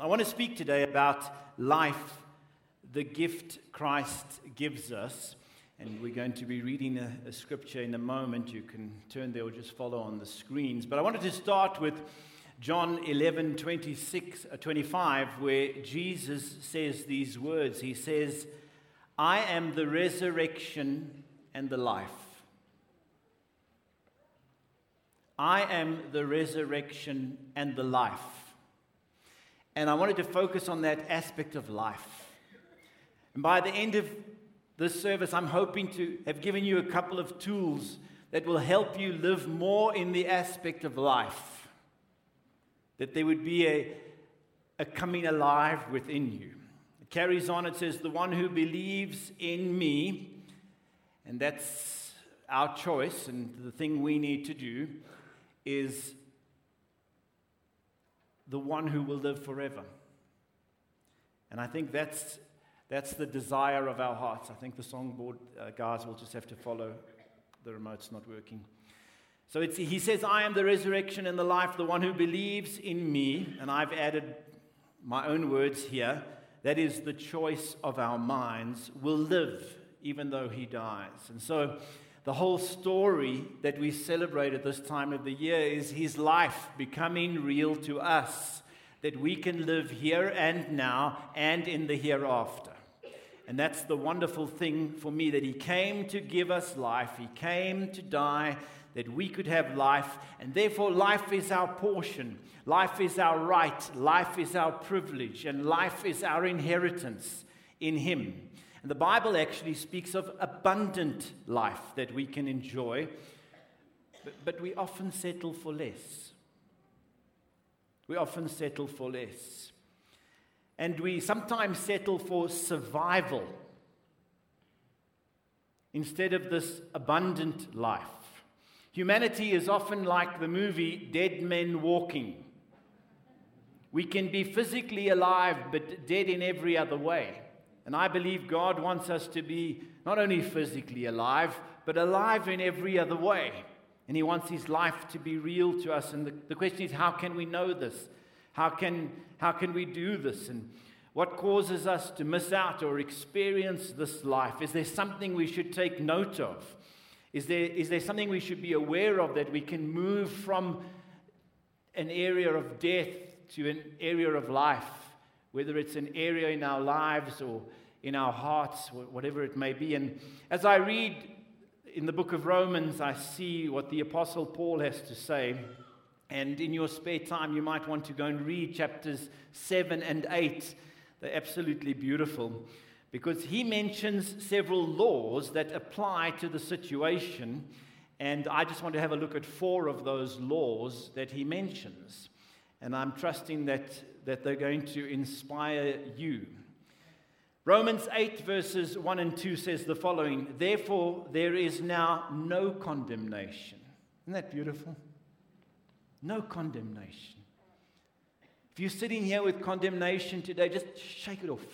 I want to speak today about life, the gift Christ gives us. And we're going to be reading a, a, scripture in a moment. You can turn there or just follow on the screens. But I wanted to start with John 11, 26, uh, 25, where Jesus says these words. He says, I am the resurrection and the life. I am the resurrection and the life. And I wanted to focus on that aspect of life. And by the end of this service, I'm hoping to have given you a couple of tools that will help you live more in the aspect of life. That there would be a, a coming alive within you. It carries on, it says, The one who believes in me, and that's our choice and the thing we need to do, is the one who will live forever. And I think that's, that's the desire of our hearts. I think the songboard uh, guys will just have to follow. The remote's not working. So it's he says, I am the resurrection and the life, the one who believes in me. And I've added my own words here. That is the choice of our minds, will live even though he dies. And so the whole story that we celebrate at this time of the year is his life becoming real to us, that we can live here and now and in the hereafter. And that's the wonderful thing for me that he came to give us life, he came to die that we could have life, and therefore life is our portion, life is our right, life is our privilege, and life is our inheritance in him. And the Bible actually speaks of abundant life that we can enjoy, but, but we often settle for less. We often settle for less. And we sometimes settle for survival instead of this abundant life. Humanity is often like the movie Dead Men Walking. We can be physically alive, but dead in every other way. And I believe God wants us to be not only physically alive, but alive in every other way. And He wants His life to be real to us. And the, the question is, how can we know this? How can, how can we do this? And what causes us to miss out or experience this life? Is there something we should take note of? Is there, is there something we should be aware of that we can move from an area of death to an area of life? Whether it's an area in our lives or in our hearts, whatever it may be. And as I read in the book of Romans, I see what the Apostle Paul has to say. And in your spare time, you might want to go and read chapters 7 and 8. They're absolutely beautiful because he mentions several laws that apply to the situation. And I just want to have a look at four of those laws that he mentions. And I'm trusting that that they're going to inspire you. Romans 8, verses 1 and 2 says the following Therefore, there is now no condemnation. Isn't that beautiful? No condemnation. If you're sitting here with condemnation today, just shake it off.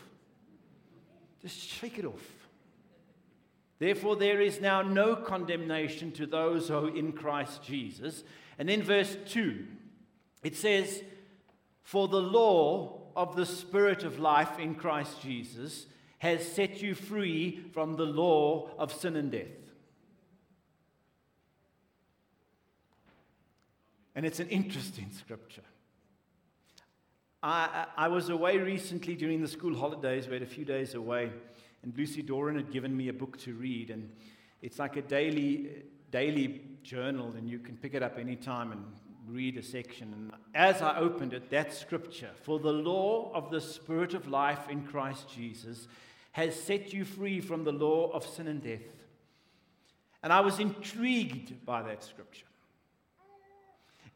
Just shake it off. Therefore, there is now no condemnation to those who are in Christ Jesus. And then, verse 2, it says, for the law of the Spirit of life in Christ Jesus has set you free from the law of sin and death. And it's an interesting scripture. I, I, was away recently during the school holidays. We had a few days away, and Lucy Doran had given me a book to read. And it's like a daily, daily journal, and you can pick it up anytime and read a section. And as I opened it, that scripture, for the law of the Spirit of life in Christ Jesus has set you free from the law of sin and death. And I was intrigued by that scripture.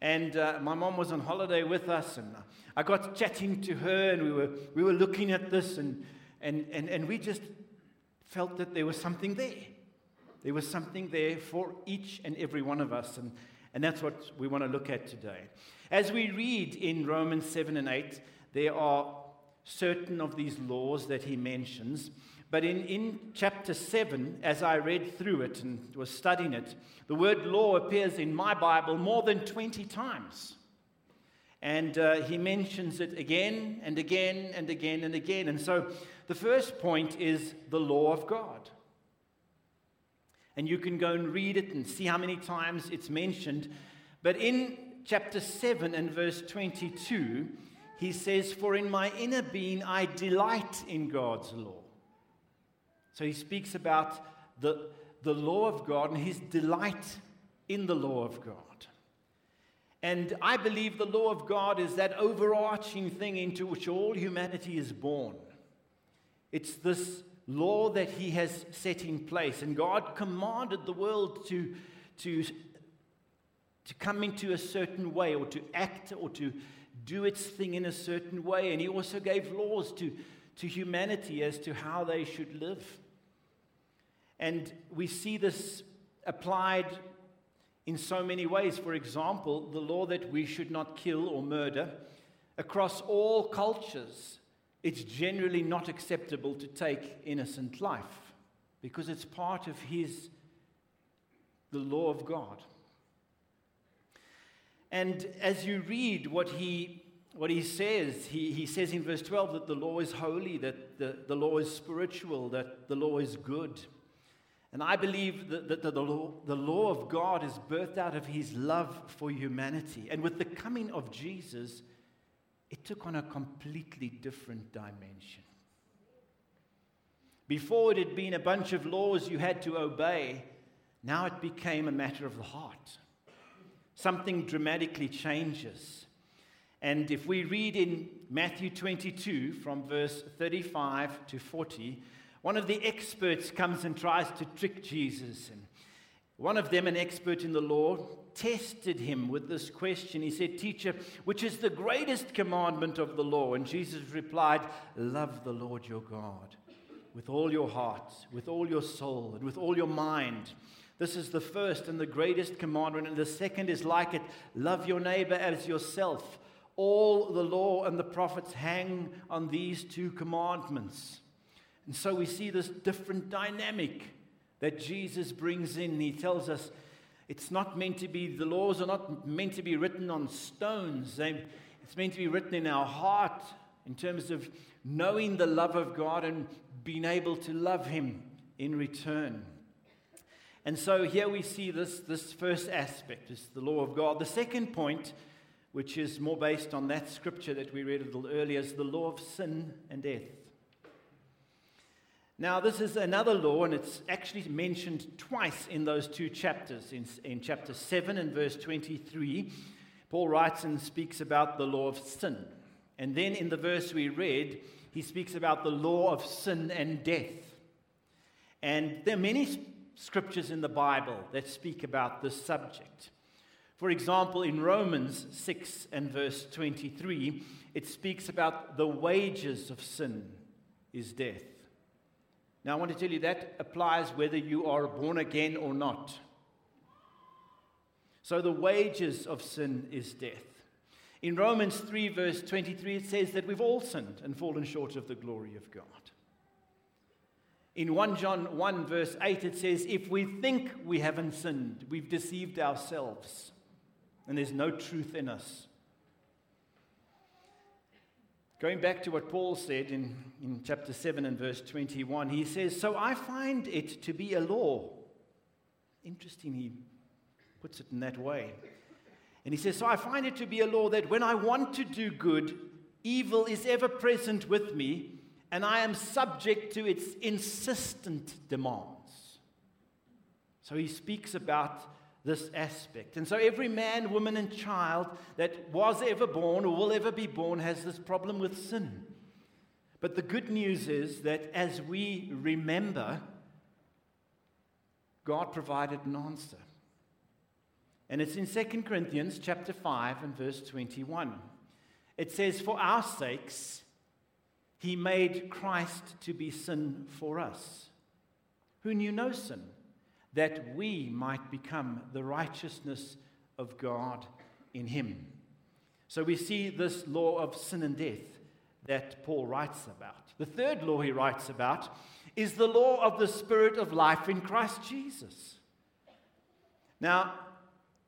And uh, my mom was on holiday with us, and I got chatting to her, and we were, we were looking at this, and, and, and, and we just felt that there was something there. There was something there for each and every one of us. And and that's what we want to look at today. As we read in Romans 7 and 8, there are certain of these laws that he mentions. But in, in chapter 7, as I read through it and was studying it, the word law appears in my Bible more than 20 times. And uh, he mentions it again and again and again and again. And so the first point is the law of God. And you can go and read it and see how many times it's mentioned. But in chapter 7 and verse 22, he says, For in my inner being I delight in God's law. So he speaks about the, the law of God and his delight in the law of God. And I believe the law of God is that overarching thing into which all humanity is born. It's this law that He has set in place. And God commanded the world to, to, to come into a certain way or to act or to do its thing in a certain way. And He also gave laws to, to humanity as to how they should live. And we see this applied in so many ways. For example, the law that we should not kill or murder. Across all cultures, it's generally not acceptable to take innocent life because it's part of his the law of God. And as you read what he what he says, he, he says in verse 12 that the law is holy, that the, the law is spiritual, that the law is good. And I believe that, that the, law, the law of God is birthed out of his love for humanity. And with the coming of Jesus, it took on a completely different dimension. Before it had been a bunch of laws you had to obey, now it became a matter of the heart. Something dramatically changes. And if we read in Matthew 22 from verse 35 to 40, one of the experts comes and tries to trick Jesus. And one of them, an expert in the law, tested him with this question. He said, Teacher, which is the greatest commandment of the law? And Jesus replied, Love the Lord your God with all your heart, with all your soul, and with all your mind. This is the first and the greatest commandment. And the second is like it love your neighbor as yourself. All the law and the prophets hang on these two commandments. And so we see this different dynamic that Jesus brings in. He tells us it's not meant to be, the laws are not meant to be written on stones. They, it's meant to be written in our heart in terms of knowing the love of God and being able to love Him in return. And so here we see this, this first aspect is the law of God. The second point, which is more based on that scripture that we read a little earlier, is the law of sin and death. Now, this is another law, and it's actually mentioned twice in those two chapters. In, in chapter 7 and verse 23, Paul writes and speaks about the law of sin. And then in the verse we read, he speaks about the law of sin and death. And there are many scriptures in the Bible that speak about this subject. For example, in Romans 6 and verse 23, it speaks about the wages of sin is death. Now, I want to tell you that applies whether you are born again or not. So, the wages of sin is death. In Romans 3, verse 23, it says that we've all sinned and fallen short of the glory of God. In 1 John 1, verse 8, it says, If we think we haven't sinned, we've deceived ourselves, and there's no truth in us. Going back to what Paul said in, in chapter 7 and verse 21, he says, So I find it to be a law. Interesting, he puts it in that way. And he says, So I find it to be a law that when I want to do good, evil is ever present with me, and I am subject to its insistent demands. So he speaks about this aspect. And so every man, woman, and child that was ever born or will ever be born has this problem with sin. But the good news is that as we remember, God provided an answer. And it's in 2 Corinthians chapter 5 and verse 21. It says, For our sakes, he made Christ to be sin for us, who knew no sin that we might become the righteousness of God in him. So we see this law of sin and death that Paul writes about. The third law he writes about is the law of the Spirit of life in Christ Jesus. Now,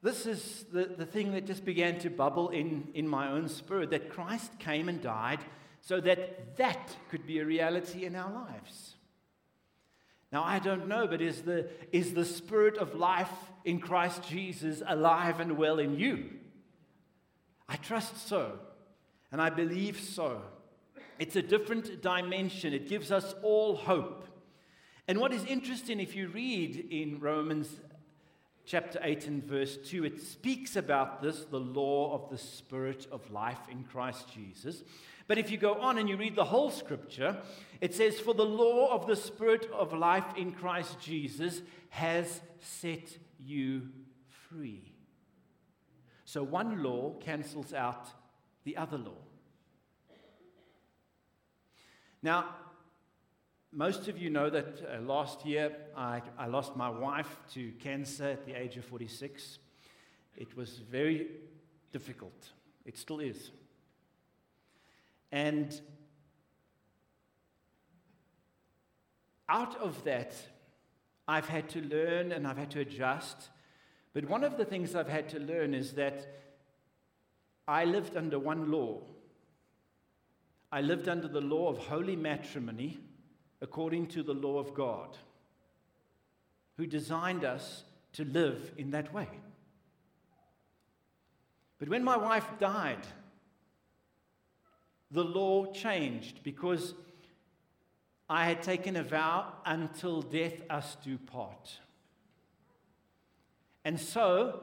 this is the, the thing that just began to bubble in, in my own spirit that Christ came and died so that that could be a reality in our lives. Now, I don't know, but is the, is the spirit of life in Christ Jesus alive and well in you? I trust so, and I believe so. It's a different dimension, it gives us all hope. And what is interesting, if you read in Romans chapter 8 and verse 2, it speaks about this, the law of the Spirit of life in Christ Jesus. But if you go on and you read the whole scripture, it says, For the law of the Spirit of life in Christ Jesus has set you free. So one law cancels out the other law. Now, most of you know that uh, last year I, I lost my wife to cancer at the age of 46. It was very difficult. It still is. And out of that, I've had to learn and I've had to adjust. But one of the things I've had to learn is that I lived under one law. I lived under the law of holy matrimony according to the law of God, who designed us to live in that way. But when my wife died, the law changed because I had taken a vow until death us do part. And so,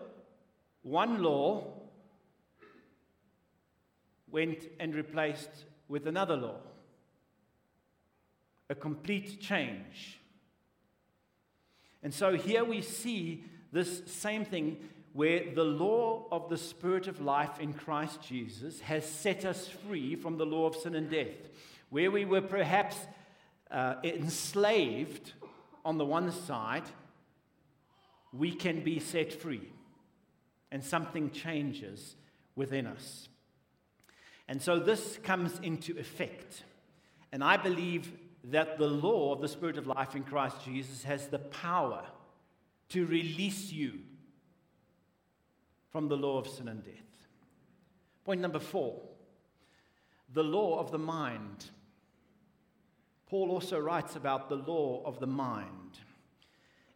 one law went and replaced with another law a complete change. And so here we see this same thing where the law of the Spirit of life in Christ Jesus has set us free from the law of sin and death. Where we were perhaps uh, enslaved on the one side, we can be set free. And something changes within us. And so this comes into effect. And I believe that the law of the Spirit of life in Christ Jesus has the power to release you from the law of sin and death. Point number four the law of the mind. Paul also writes about the law of the mind.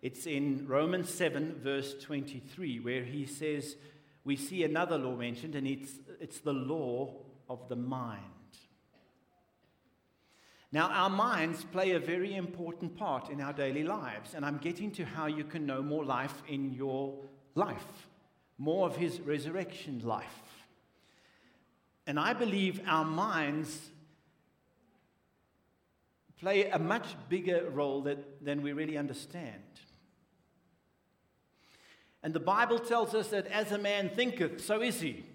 It's in Romans 7, verse 23, where he says, We see another law mentioned, and it's, it's the law of the mind. Now, our minds play a very important part in our daily lives, and I'm getting to how you can know more life in your life, more of His resurrection life. And I believe our minds play a much bigger role that, than we really understand. And the Bible tells us that as a man thinketh, so is he.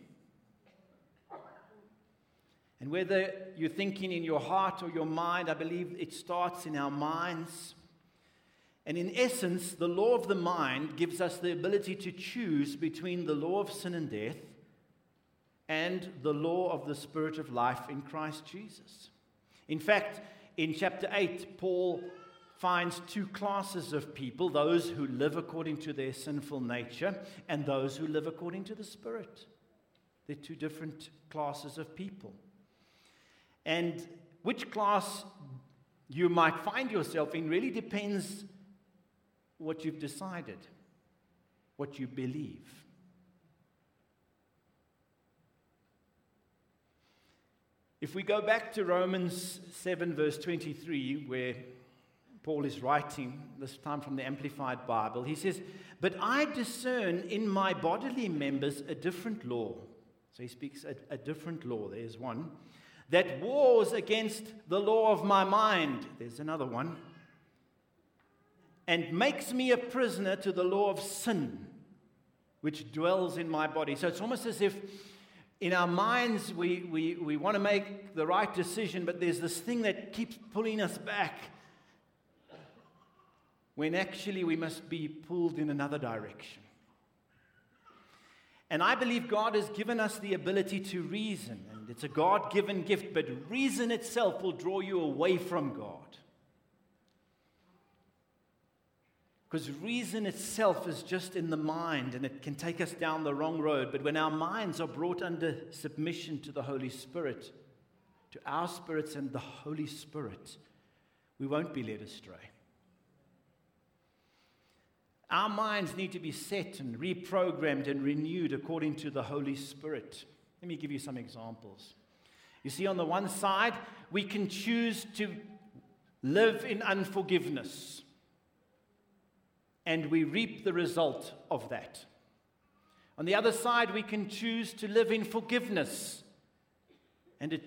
And whether you're thinking in your heart or your mind, I believe it starts in our minds. And in essence, the law of the mind gives us the ability to choose between the law of sin and death and the law of the Spirit of life in Christ Jesus. In fact, in chapter 8, Paul finds two classes of people those who live according to their sinful nature and those who live according to the Spirit. They're two different classes of people. And which class you might find yourself in really depends what you've decided, what you believe. If we go back to Romans 7, verse 23, where Paul is writing, this time from the Amplified Bible, he says, But I discern in my bodily members a different law. So he speaks a, a different law. There's one that wars against the law of my mind. There's another one. And makes me a prisoner to the law of sin, which dwells in my body. So it's almost as if in our minds we, we, we want to make the right decision, but there's this thing that keeps pulling us back when actually we must be pulled in another direction. And I believe God has given us the ability to reason, and it's a God given gift, but reason itself will draw you away from God. Because reason itself is just in the mind and it can take us down the wrong road. But when our minds are brought under submission to the Holy Spirit, to our spirits and the Holy Spirit, we won't be led astray. Our minds need to be set and reprogrammed and renewed according to the Holy Spirit. Let me give you some examples. You see, on the one side, we can choose to live in unforgiveness, and we reap the result of that. On the other side, we can choose to live in forgiveness and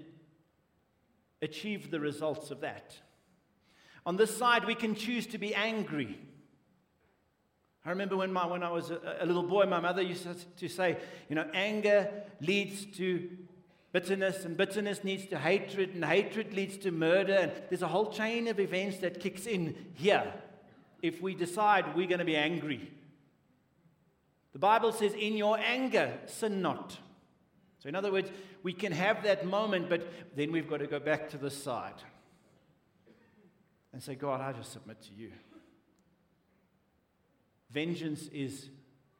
achieve the results of that. On this side, we can choose to be angry. I remember when, my, when I was a, a little boy, my mother used to say, you know, anger leads to bitterness, and bitterness leads to hatred, and hatred leads to murder. And there's a whole chain of events that kicks in here if we decide we're going to be angry. The Bible says, in your anger, sin not. So, in other words, we can have that moment, but then we've got to go back to the side and say, God, I just submit to you. Vengeance is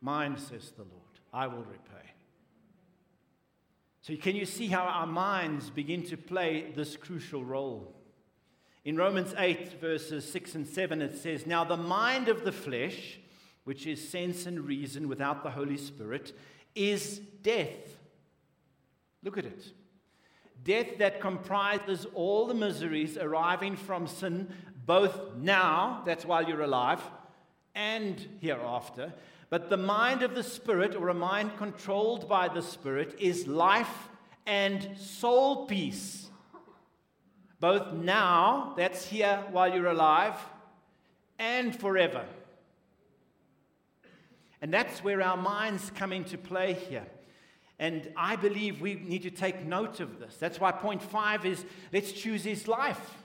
mine, says the Lord. I will repay. So, can you see how our minds begin to play this crucial role? In Romans 8, verses 6 and 7, it says, Now the mind of the flesh, which is sense and reason without the Holy Spirit, is death. Look at it. Death that comprises all the miseries arriving from sin, both now, that's while you're alive, and hereafter. But the mind of the Spirit, or a mind controlled by the Spirit, is life and soul peace. Both now, that's here while you're alive, and forever. And that's where our minds come into play here. And I believe we need to take note of this. That's why point five is let's choose his life.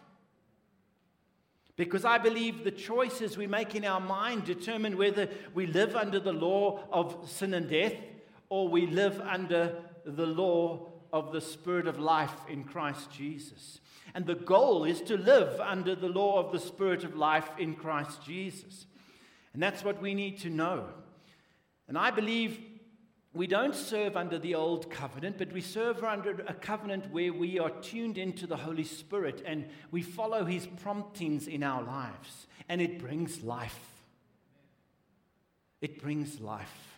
Because I believe the choices we make in our mind determine whether we live under the law of sin and death or we live under the law of the Spirit of life in Christ Jesus. And the goal is to live under the law of the Spirit of life in Christ Jesus. And that's what we need to know. And I believe we don't serve under the old covenant, but we serve under a covenant where we are tuned into the Holy Spirit and we follow his promptings in our lives. And it brings life. It brings life.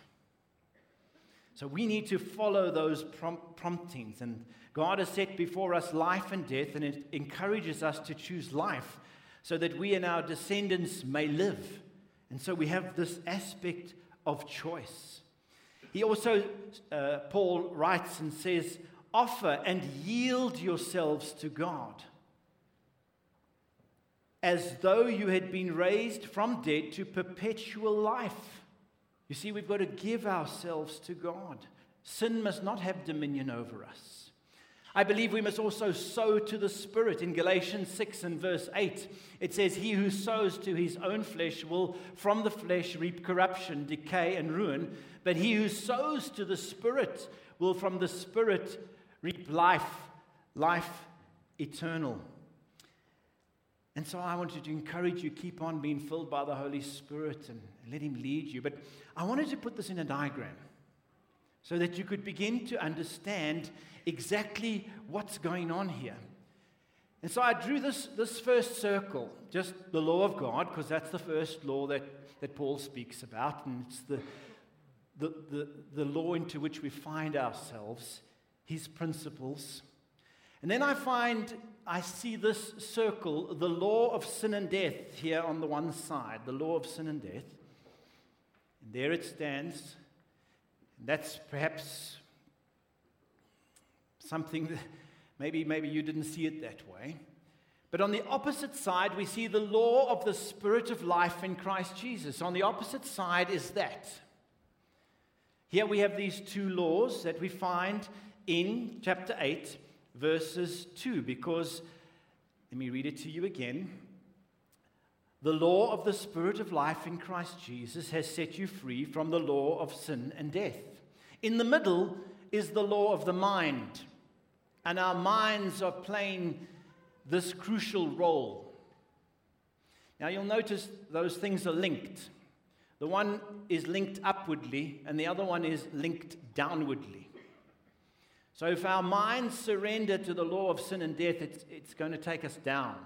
So we need to follow those promptings. And God has set before us life and death, and it encourages us to choose life so that we and our descendants may live. And so we have this aspect of choice. He also, uh, Paul writes and says, offer and yield yourselves to God as though you had been raised from dead to perpetual life. You see, we've got to give ourselves to God. Sin must not have dominion over us. I believe we must also sow to the Spirit. In Galatians 6 and verse 8, it says, He who sows to his own flesh will from the flesh reap corruption, decay, and ruin. But he who sows to the Spirit will from the Spirit reap life, life eternal. And so I wanted to encourage you, keep on being filled by the Holy Spirit and let Him lead you. But I wanted to put this in a diagram so that you could begin to understand exactly what's going on here. And so I drew this, this first circle, just the law of God, because that's the first law that, that Paul speaks about, and it's the, the, the, the law into which we find ourselves, his principles. And then I find, I see this circle, the law of sin and death here on the one side, the law of sin and death. And there it stands. And That's perhaps something that maybe, maybe you didn't see it that way. But on the opposite side, we see the law of the Spirit of life in Christ Jesus. On the opposite side is that. Here we have these two laws that we find in chapter 8, verses 2, because, let me read it to you again. The law of the Spirit of life in Christ Jesus has set you free from the law of sin and death. In the middle is the law of the mind, and our minds are playing this crucial role. Now you'll notice those things are linked. The one is linked upwardly, and the other one is linked downwardly. So if our minds surrender to the law of sin and death, it's, it's going to take us down.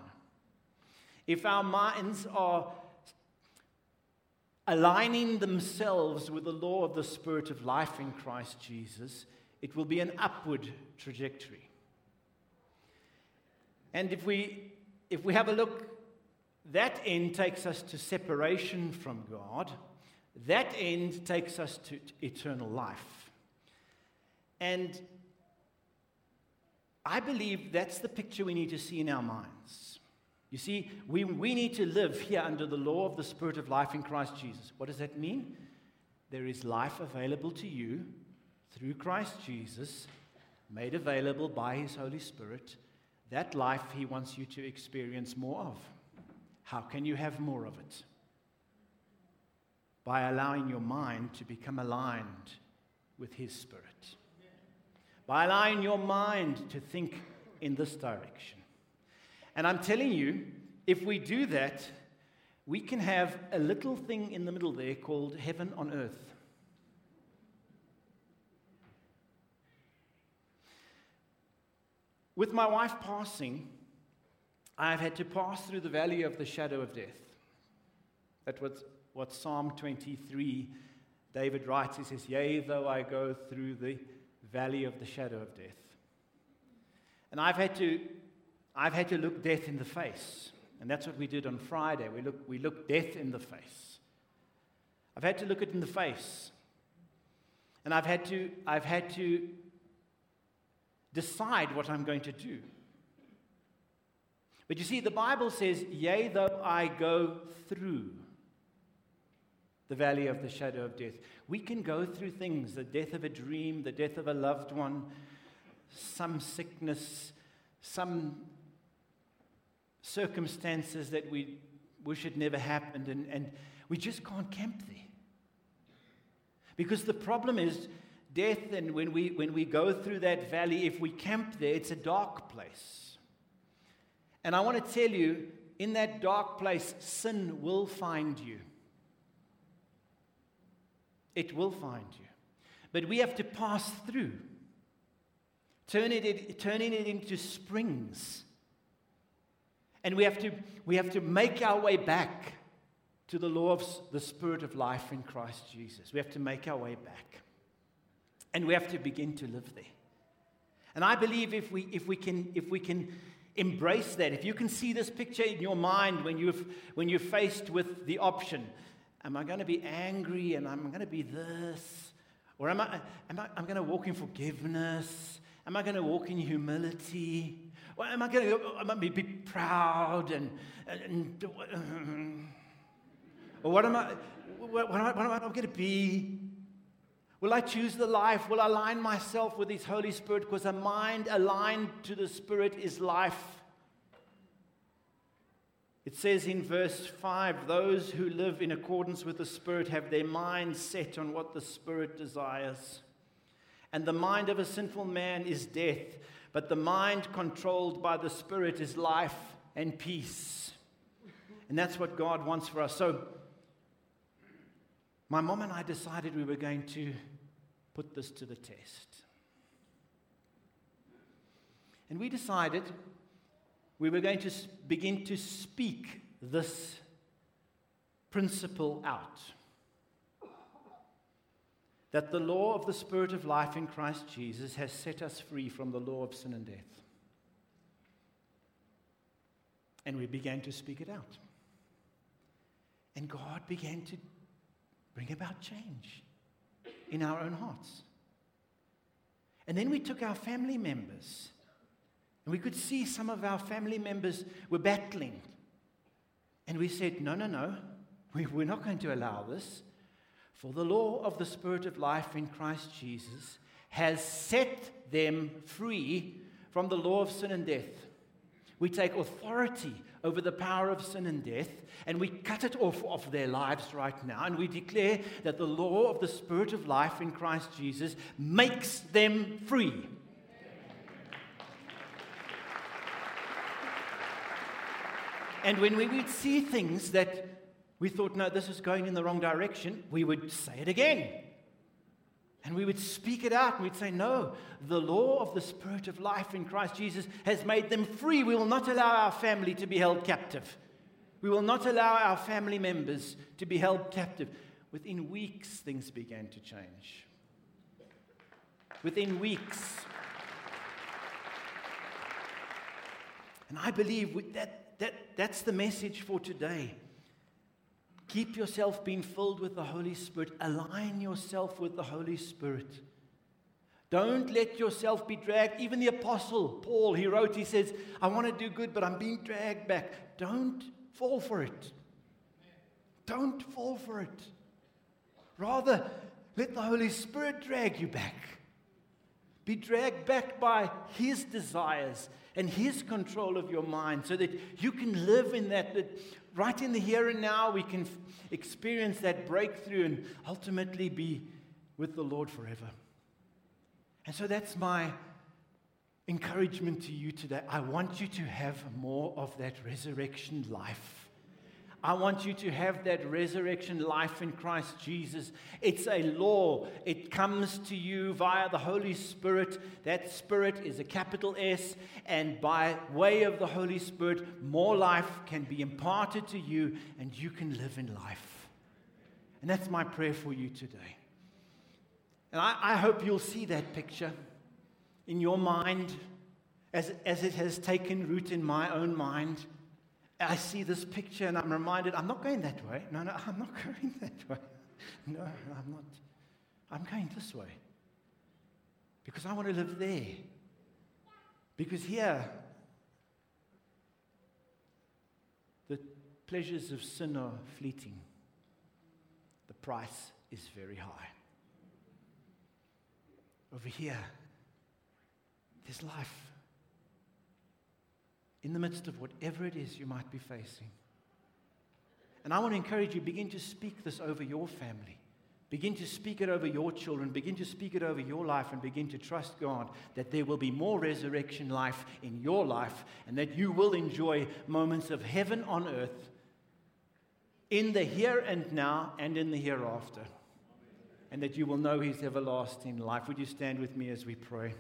If our minds are aligning themselves with the law of the Spirit of life in Christ Jesus, it will be an upward trajectory. And if we, if we have a look, that end takes us to separation from God. That end takes us to eternal life. And I believe that's the picture we need to see in our minds. You see, we, we need to live here under the law of the Spirit of life in Christ Jesus. What does that mean? There is life available to you through Christ Jesus, made available by His Holy Spirit. That life He wants you to experience more of. How can you have more of it? By allowing your mind to become aligned with His Spirit by allowing your mind to think in this direction. And I'm telling you, if we do that, we can have a little thing in the middle there called heaven on earth. With my wife passing, I've had to pass through the valley of the shadow of death. That was what Psalm 23, David writes. He says, Yea, though I go through the valley of the shadow of death. And I've had to, I've had to look death in the face. And that's what we did on Friday. We look, we look death in the face. I've had to look it in the face. And I've had to, I've had to decide what I'm going to do. But you see, the Bible says, Yea, though I go through the valley of the shadow of death. We can go through things the death of a dream, the death of a loved one, some sickness, some circumstances that we wish had never happened, and, and we just can't camp there. Because the problem is, death, and when we, when we go through that valley, if we camp there, it's a dark place. And I want to tell you, in that dark place, sin will find you. It will find you. But we have to pass through, turning it, turning it into springs. And we have, to, we have to make our way back to the law of the Spirit of life in Christ Jesus. We have to make our way back. And we have to begin to live there. And I believe if we, if we, can, if we can embrace that, if you can see this picture in your mind when, you've, when you're faced with the option Am I going to be angry and I'm going to be this? Or am I, am I I'm going to walk in forgiveness? Am I going to walk in humility? Or am I going to am I be proud and, and, and or what am I what, what am I, what am I going to be? Will I choose the life? Will I align myself with His Holy Spirit? Because a mind aligned to the Spirit is life. It says in verse 5 those who live in accordance with the Spirit have their minds set on what the Spirit desires. And the mind of a sinful man is death, but the mind controlled by the Spirit is life and peace. And that's what God wants for us. So, my mom and I decided we were going to put this to the test. And we decided we were going to begin to speak this principle out. That the law of the Spirit of life in Christ Jesus has set us free from the law of sin and death. And we began to speak it out. And God began to bring about change in our own hearts. And then we took our family members and we could see some of our family members were battling. And we said, no, no, no, we, we're not going to allow this. For the law of the Spirit of life in Christ Jesus has set them free from the law of sin and death. We take authority over the power of sin and death and we cut it off of their lives right now. And we declare that the law of the Spirit of life in Christ Jesus makes them free. And when we would see things that we thought, no, this is going in the wrong direction, we would say it again. And we would speak it out and we'd say, No, the law of the Spirit of life in Christ Jesus has made them free. We will not allow our family to be held captive. We will not allow our family members to be held captive. Within weeks, things began to change. Within weeks. And I believe with that, that that's the message for today. Keep yourself being filled with the Holy Spirit. Align yourself with the Holy Spirit. Don't let yourself be dragged. Even the Apostle Paul, he wrote, he says, I want to do good, but I'm being dragged back. Don't fall for it. Don't fall for it. Rather, let the Holy Spirit drag you back. Be dragged back by His desires and His control of your mind so that you can live in that, that right in the here and now, we can experience that breakthrough and ultimately be with the Lord forever. And so that's my encouragement to you today. I want you to have more of that resurrection life. I want you to have that resurrection life in Christ Jesus. It's a law. It comes to you via the Holy Spirit. That Spirit is a capital S, and by way of the Holy Spirit, more life can be imparted to you, and you can live in life. And that's my prayer for you today. And I, I hope you'll see that picture in your mind as, as it has taken root in my own mind. I see this picture and I'm reminded, I'm not going that way. No, no, I'm not going that way. No, I'm not. I'm going this way. Because I want to live there. Because here, the pleasures of sin are fleeting, the price is very high. Over here, there's life in the midst of whatever it is you might be facing. And I want to encourage you begin to speak this over your family. Begin to speak it over your children. Begin to speak it over your life and begin to trust God that there will be more resurrection life in your life and that you will enjoy moments of heaven on earth in the here and now and in the hereafter. And that you will know His everlasting life. Would you stand with me as we pray?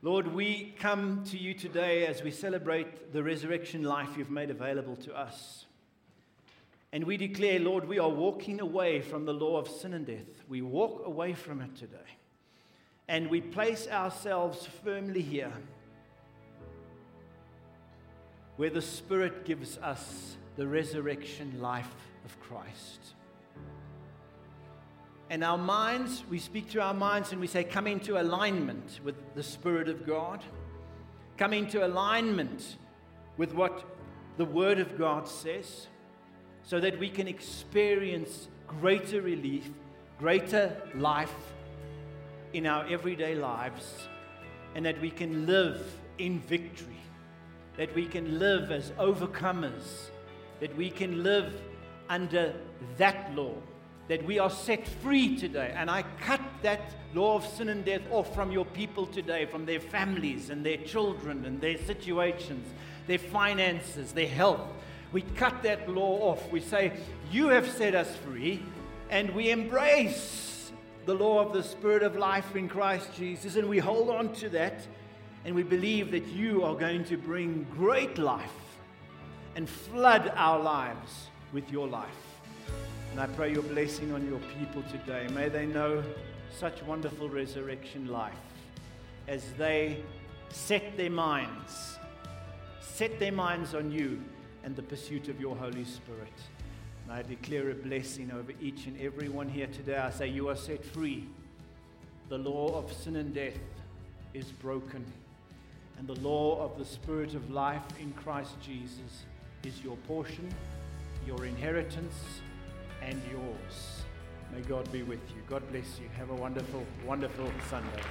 Lord, we come to you today as we celebrate the resurrection life you've made available to us. And we declare, Lord, we are walking away from the law of sin and death. We walk away from it today. And we place ourselves firmly here where the Spirit gives us the resurrection life of Christ. And our minds, we speak to our minds and we say, come into alignment with the Spirit of God. Come into alignment with what the Word of God says, so that we can experience greater relief, greater life in our everyday lives, and that we can live in victory, that we can live as overcomers, that we can live under that law that we are set free today. And I cut that law of sin and death off from your people today, from their families and their children and their situations, their finances, their health. We cut that law off. We say, You have set us free, and we embrace the law of the Spirit of life in Christ Jesus, and we hold on to that, and we believe that you are going to bring great life and flood our lives with your life. And I pray your blessing on your people today. May they know such wonderful resurrection life as they set their minds, set their minds on you and the pursuit of your Holy Spirit. And I declare a blessing over each and every one here today. I say, You are set free. The law of sin and death is broken. And the law of the Spirit of life in Christ Jesus is your portion, your inheritance and yours. May God be with you. God bless you. Have a wonderful, wonderful Sunday.